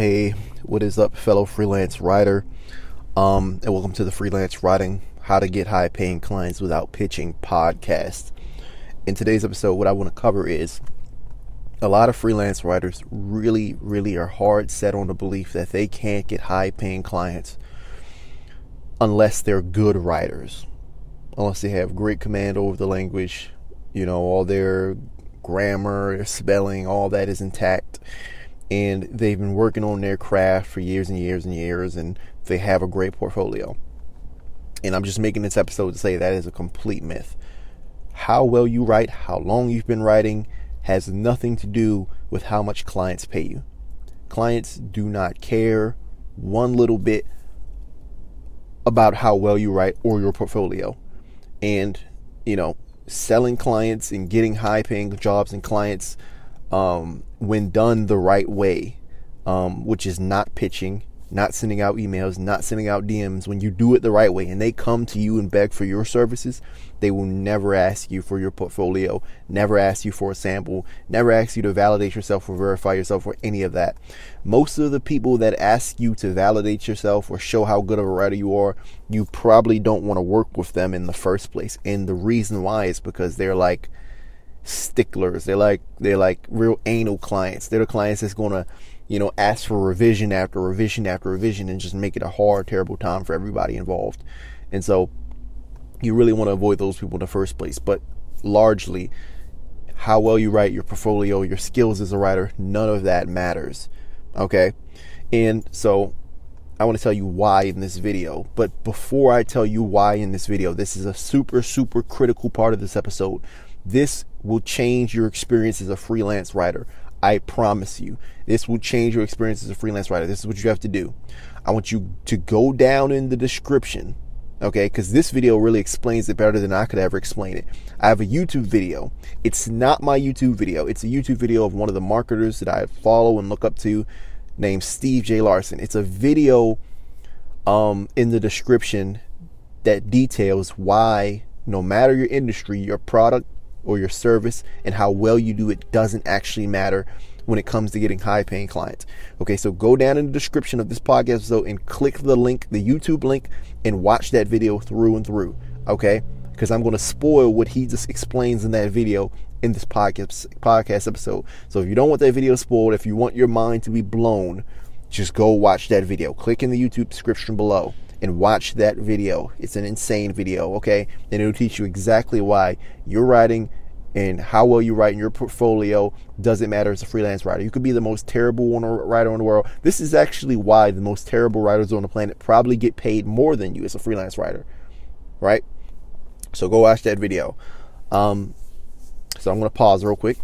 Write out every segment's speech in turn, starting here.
Hey, what is up, fellow freelance writer? Um, and welcome to the Freelance Writing How to Get High Paying Clients Without Pitching podcast. In today's episode, what I want to cover is a lot of freelance writers really, really are hard set on the belief that they can't get high paying clients unless they're good writers, unless they have great command over the language, you know, all their grammar, spelling, all that is intact. And they've been working on their craft for years and years and years, and they have a great portfolio. And I'm just making this episode to say that is a complete myth. How well you write, how long you've been writing, has nothing to do with how much clients pay you. Clients do not care one little bit about how well you write or your portfolio. And, you know, selling clients and getting high paying jobs and clients um, when done the right way, um, which is not pitching, not sending out emails, not sending out DMs, when you do it the right way and they come to you and beg for your services, they will never ask you for your portfolio, never ask you for a sample, never ask you to validate yourself or verify yourself or any of that. Most of the people that ask you to validate yourself or show how good of a writer you are, you probably don't want to work with them in the first place. And the reason why is because they're like, sticklers. They're like they're like real anal clients. They're the clients that's gonna you know, ask for revision after revision after revision and just make it a hard, terrible time for everybody involved. And so you really want to avoid those people in the first place. But largely, how well you write, your portfolio, your skills as a writer, none of that matters. Okay? And so I want to tell you why in this video. But before I tell you why in this video, this is a super, super critical part of this episode. This will change your experience as a freelance writer. I promise you, this will change your experience as a freelance writer. This is what you have to do. I want you to go down in the description, okay? Because this video really explains it better than I could ever explain it. I have a YouTube video. It's not my YouTube video, it's a YouTube video of one of the marketers that I follow and look up to named Steve J. Larsen. It's a video um, in the description that details why, no matter your industry, your product or your service and how well you do it doesn't actually matter when it comes to getting high paying clients. Okay, so go down in the description of this podcast episode and click the link, the YouTube link, and watch that video through and through. Okay, because I'm going to spoil what he just explains in that video in this podcast podcast episode. So if you don't want that video spoiled, if you want your mind to be blown, just go watch that video. Click in the YouTube description below and watch that video. It's an insane video, okay? And it'll teach you exactly why your writing and how well you write in your portfolio doesn't matter as a freelance writer. You could be the most terrible writer in the world. This is actually why the most terrible writers on the planet probably get paid more than you as a freelance writer, right? So go watch that video. Um, so I'm going to pause real quick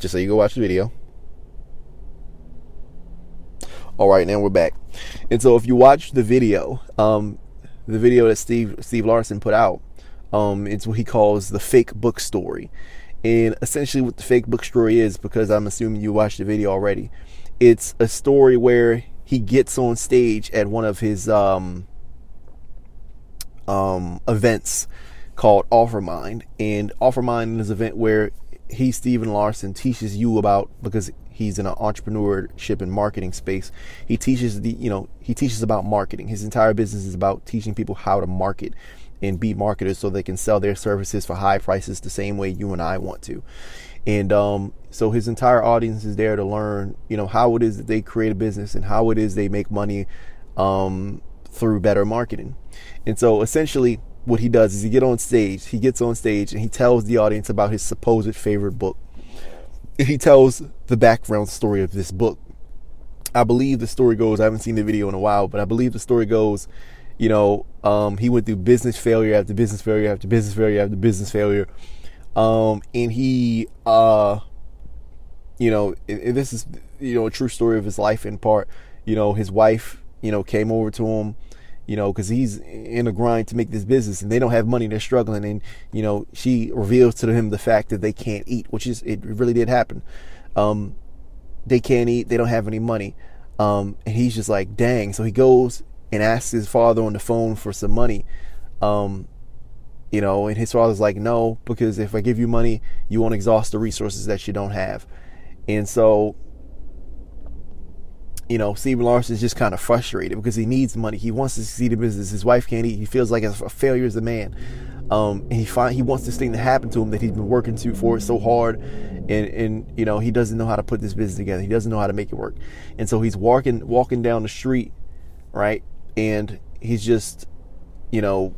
just so you go watch the video. All right, now we're back. And so if you watch the video, um, the video that Steve Steve Larsen put out, um, it's what he calls the fake book story. And essentially, what the fake book story is, because I'm assuming you watched the video already, it's a story where he gets on stage at one of his um, um, events called Offermind. And Offermind is an event where he, Stephen Larsen teaches you about because he's in an entrepreneurship and marketing space. He teaches the you know he teaches about marketing. His entire business is about teaching people how to market and be marketers so they can sell their services for high prices the same way you and I want to. And um, so his entire audience is there to learn, you know, how it is that they create a business and how it is they make money um, through better marketing. And so essentially, what he does is he get on stage, he gets on stage, and he tells the audience about his supposed favorite book he tells the background story of this book. I believe the story goes, I haven't seen the video in a while, but I believe the story goes, you know, um, he went through business failure after business failure after business failure after business failure. Um, and he, uh, you know, and this is, you know, a true story of his life in part. You know, his wife, you know, came over to him you know, because he's in a grind to make this business and they don't have money, they're struggling. And, you know, she reveals to him the fact that they can't eat, which is, it really did happen. Um, they can't eat, they don't have any money. Um, and he's just like, dang. So he goes and asks his father on the phone for some money. Um, you know, and his father's like, no, because if I give you money, you won't exhaust the resources that you don't have. And so you know, Stephen Larsen is just kind of frustrated because he needs money. He wants to succeed in business. His wife can't eat. He feels like a failure as a man. Um, and he find he wants this thing to happen to him that he's been working to for so hard, and and you know he doesn't know how to put this business together. He doesn't know how to make it work, and so he's walking walking down the street, right, and he's just, you know,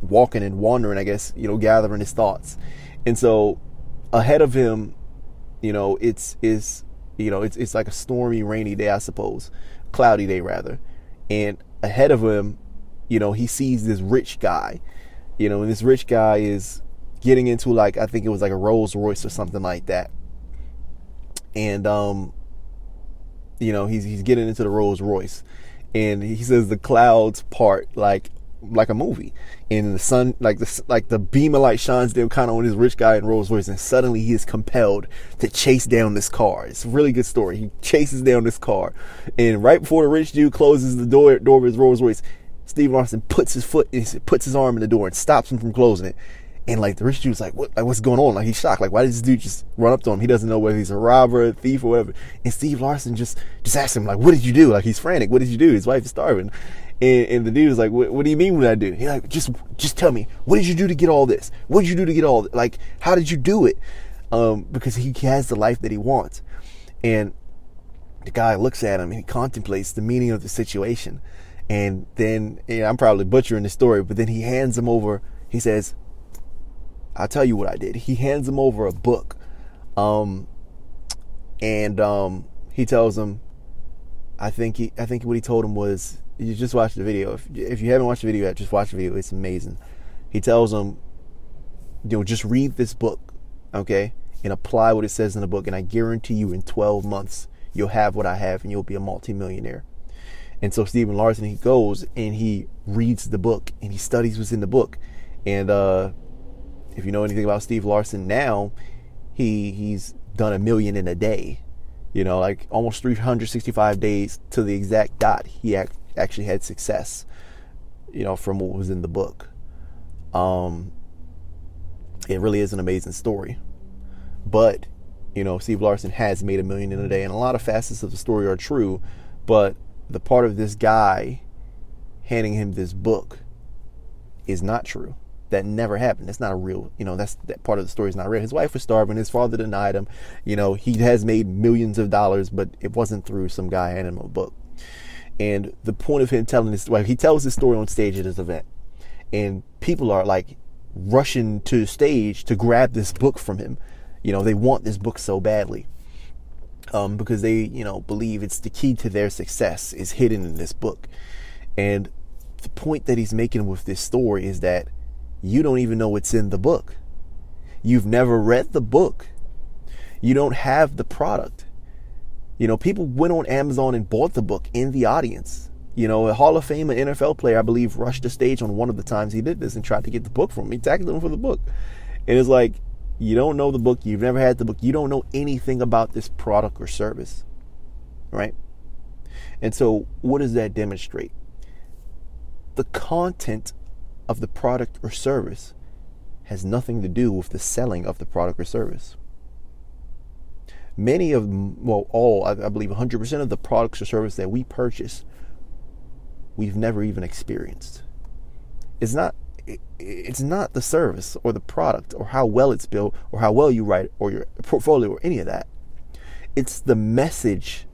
walking and wandering, I guess, you know, gathering his thoughts, and so ahead of him, you know, it's is you know it's it's like a stormy, rainy day, I suppose, cloudy day rather, and ahead of him, you know, he sees this rich guy you know, and this rich guy is getting into like I think it was like a Rolls Royce or something like that. And um you know, he's he's getting into the Rolls Royce. And he says the clouds part like like a movie. And the sun like the like the beam of light shines down kind of on this rich guy in Rolls Royce and suddenly he is compelled to chase down this car. It's a really good story. He chases down this car. And right before the rich dude closes the door door of his Rolls Royce, Steve Larsen puts his foot, in, puts his arm in the door and stops him from closing it. And like the rich dude's like, what, like, what's going on? Like he's shocked. Like, why did this dude just run up to him? He doesn't know whether he's a robber, a thief, or whatever. And Steve Larsen just, just asks him, like, what did you do? Like he's frantic. What did you do? His wife is starving. And, and the dude is like, what, what do you mean what I do? He's like, just, just tell me, what did you do to get all this? What did you do to get all this? Like, how did you do it? Um, because he has the life that he wants. And the guy looks at him and he contemplates the meaning of the situation. And then know, I'm probably butchering the story, but then he hands him over. He says, "I'll tell you what I did." He hands him over a book, um, and um, he tells him, "I think he, I think what he told him was, you just watch the video. If if you haven't watched the video yet, just watch the video. It's amazing." He tells him, "You know, just read this book, okay, and apply what it says in the book, and I guarantee you, in 12 months, you'll have what I have, and you'll be a multimillionaire." And so Stephen Larsen he goes and he reads the book and he studies what's in the book. And uh, if you know anything about Steve Larsen now, he he's done a million in a day. You know, like almost 365 days to the exact dot. He ac- actually had success. You know, from what was in the book. Um, it really is an amazing story. But you know, Steve Larsen has made a million in a day, and a lot of facets of the story are true. But the part of this guy handing him this book is not true. That never happened. That's not a real, you know, that's that part of the story is not real. His wife was starving. His father denied him. You know, he has made millions of dollars, but it wasn't through some guy handing him a book. And the point of him telling this, well, he tells this story on stage at this event, and people are like rushing to the stage to grab this book from him. You know, they want this book so badly um, because they, you know, believe it's the key to their success is hidden in this book. And the point that he's making with this story is that you don't even know what's in the book. You've never read the book. You don't have the product. You know, people went on Amazon and bought the book in the audience. You know, a Hall of Fame an NFL player, I believe, rushed the stage on one of the times he did this and tried to get the book from me. Tackled him for the book. And it's like, you don't know the book, you've never had the book, you don't know anything about this product or service, right? And so, what does that demonstrate? The content of the product or service has nothing to do with the selling of the product or service. Many of, well, all, I, believe 100% of the products or service that we purchase, we've never even experienced. It's not it's not the service or the product or how well it's built or how well you write or your portfolio or any of that. It's the message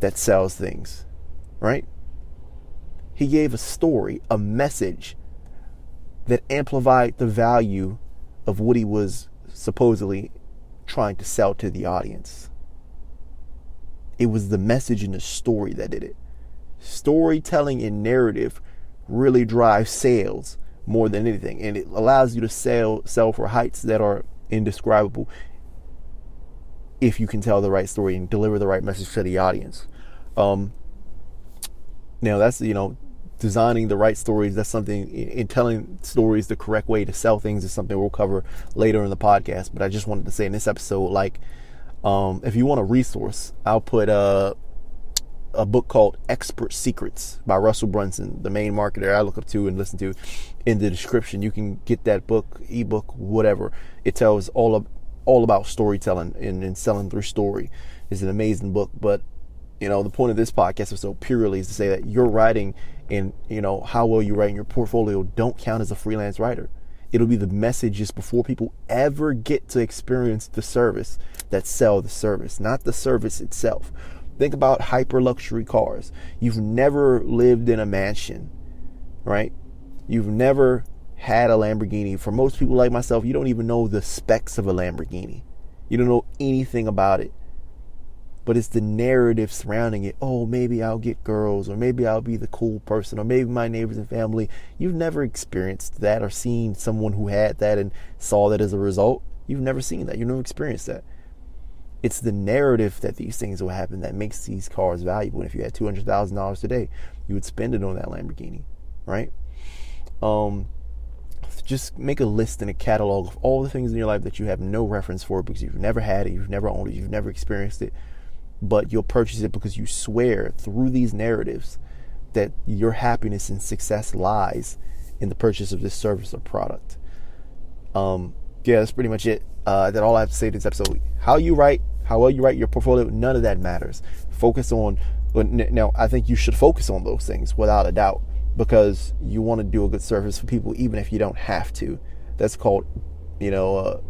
that sells things, right? He gave a story, a message that amplified the value of what he was supposedly trying to sell to the audience. It was the message and the story that did it. Storytelling and narrative really drive sales more than anything, and it allows you to sell sell for heights that are indescribable if you can tell the right story and deliver the right message to the audience. Um, now that's you know designing the right stories. That's something in telling stories the correct way to sell things is something we'll cover later in the podcast. But I just wanted to say in this episode, like, um, if you want a resource, I'll put uh a book called Expert Secrets by Russell Brunson, the main marketer I look up to and listen to, in the description. You can get that book, ebook, whatever. It tells all of all about storytelling and, and selling through story. It's an amazing book, but you know, the point of this podcast is so purely is to say that your writing and you know how well you write in your portfolio don't count as a freelance writer. It'll be the messages before people ever get to experience the service that sell the service, not the service itself. Think about hyper luxury cars. You've never lived in a mansion, right? You've never had a Lamborghini. For most people like myself, you don't even know the specs of a Lamborghini. You don't know anything about it but it's the narrative surrounding it. Oh, maybe I'll get girls, or maybe I'll be the cool person, or maybe my neighbors and family. You've never experienced that or seen someone who had that and saw that as a result. You've never seen that. You've never experienced that. It's the narrative that these things will happen that makes these cars valuable. And if you had two hundred thousand dollars today, you would spend it on that Lamborghini, right? Um, just make a list and a catalog of all the things in your life that you have no reference for because you've never had it, you've never owned it, you've never experienced it but you'll purchase it because you swear through these narratives that your happiness and success lies in the purchase of this service or product. Um, yeah, that's pretty much it. Uh, that all I have to say this episode. How you write, how well you write your portfolio, none of that matters. Focus on. Now, I think you should focus on those things without a doubt because you want to do a good service for people, even if you don't have to. That's called, you know, uh,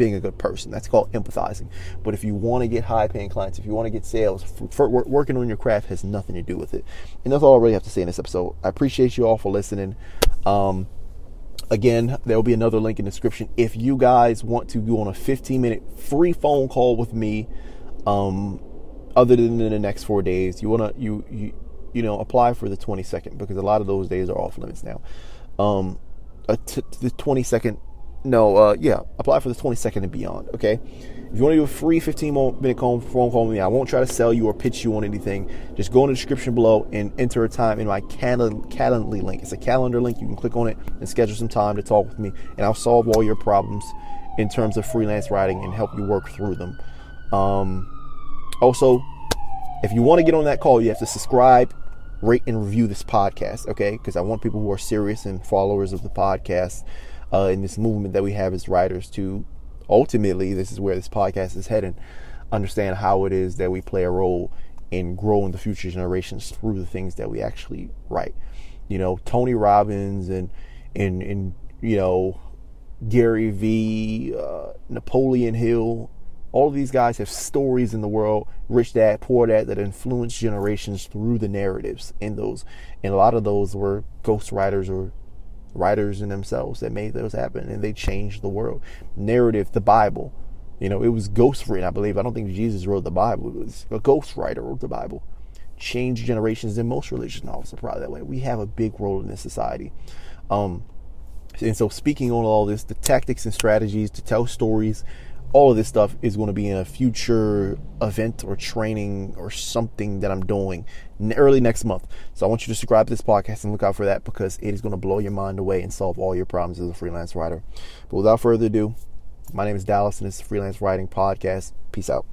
being a good person. That's called empathizing. But if you want to get high paying clients, if you want to get sales, for, for working on your craft has nothing to do with it. And that's all I really have to say in this episode. I appreciate you all for listening. Um, again, there will be another link in the description. If you guys want to go on a 15 minute free phone call with me, um, other than in the next four days, you want to, you, you, you know, apply for the 22nd because a lot of those days are off limits now. Um, the 22nd no, uh, yeah, apply for the 22nd and beyond. Okay, if you want to do a free 15 minute phone call with me, I won't try to sell you or pitch you on anything. Just go in the description below and enter a time in my Calendly link. It's a calendar link. You can click on it and schedule some time to talk with me, and I'll solve all your problems in terms of freelance writing and help you work through them. Um, also, if you want to get on that call, you have to subscribe, rate, and review this podcast. Okay, because I want people who are serious and followers of the podcast uh, in this movement that we have as writers to ultimately, this is where this podcast is heading, understand how it is that we play a role in growing the future generations through the things that we actually write. You know, Tony Robbins and and and you know Gary V, uh, Napoleon Hill, all of these guys have stories in the world, rich dad, poor dad, that influence generations through the narratives in those. And a lot of those were ghostwriters or writers in themselves that made those happen and they changed the world. Narrative, the Bible. You know, it was ghost written, I believe. I don't think Jesus wrote the Bible. It was a ghost writer wrote the Bible. Changed generations in most religious novels are probably that way. We have a big role in this society. Um, and so speaking on all this, the tactics and strategies to tell stories all of this stuff is going to be in a future event or training or something that I'm doing early next month. So I want you to subscribe to this podcast and look out for that because it is going to blow your mind away and solve all your problems as a freelance writer. But without further ado, my name is Dallas and this is Freelance Writing Podcast. Peace out.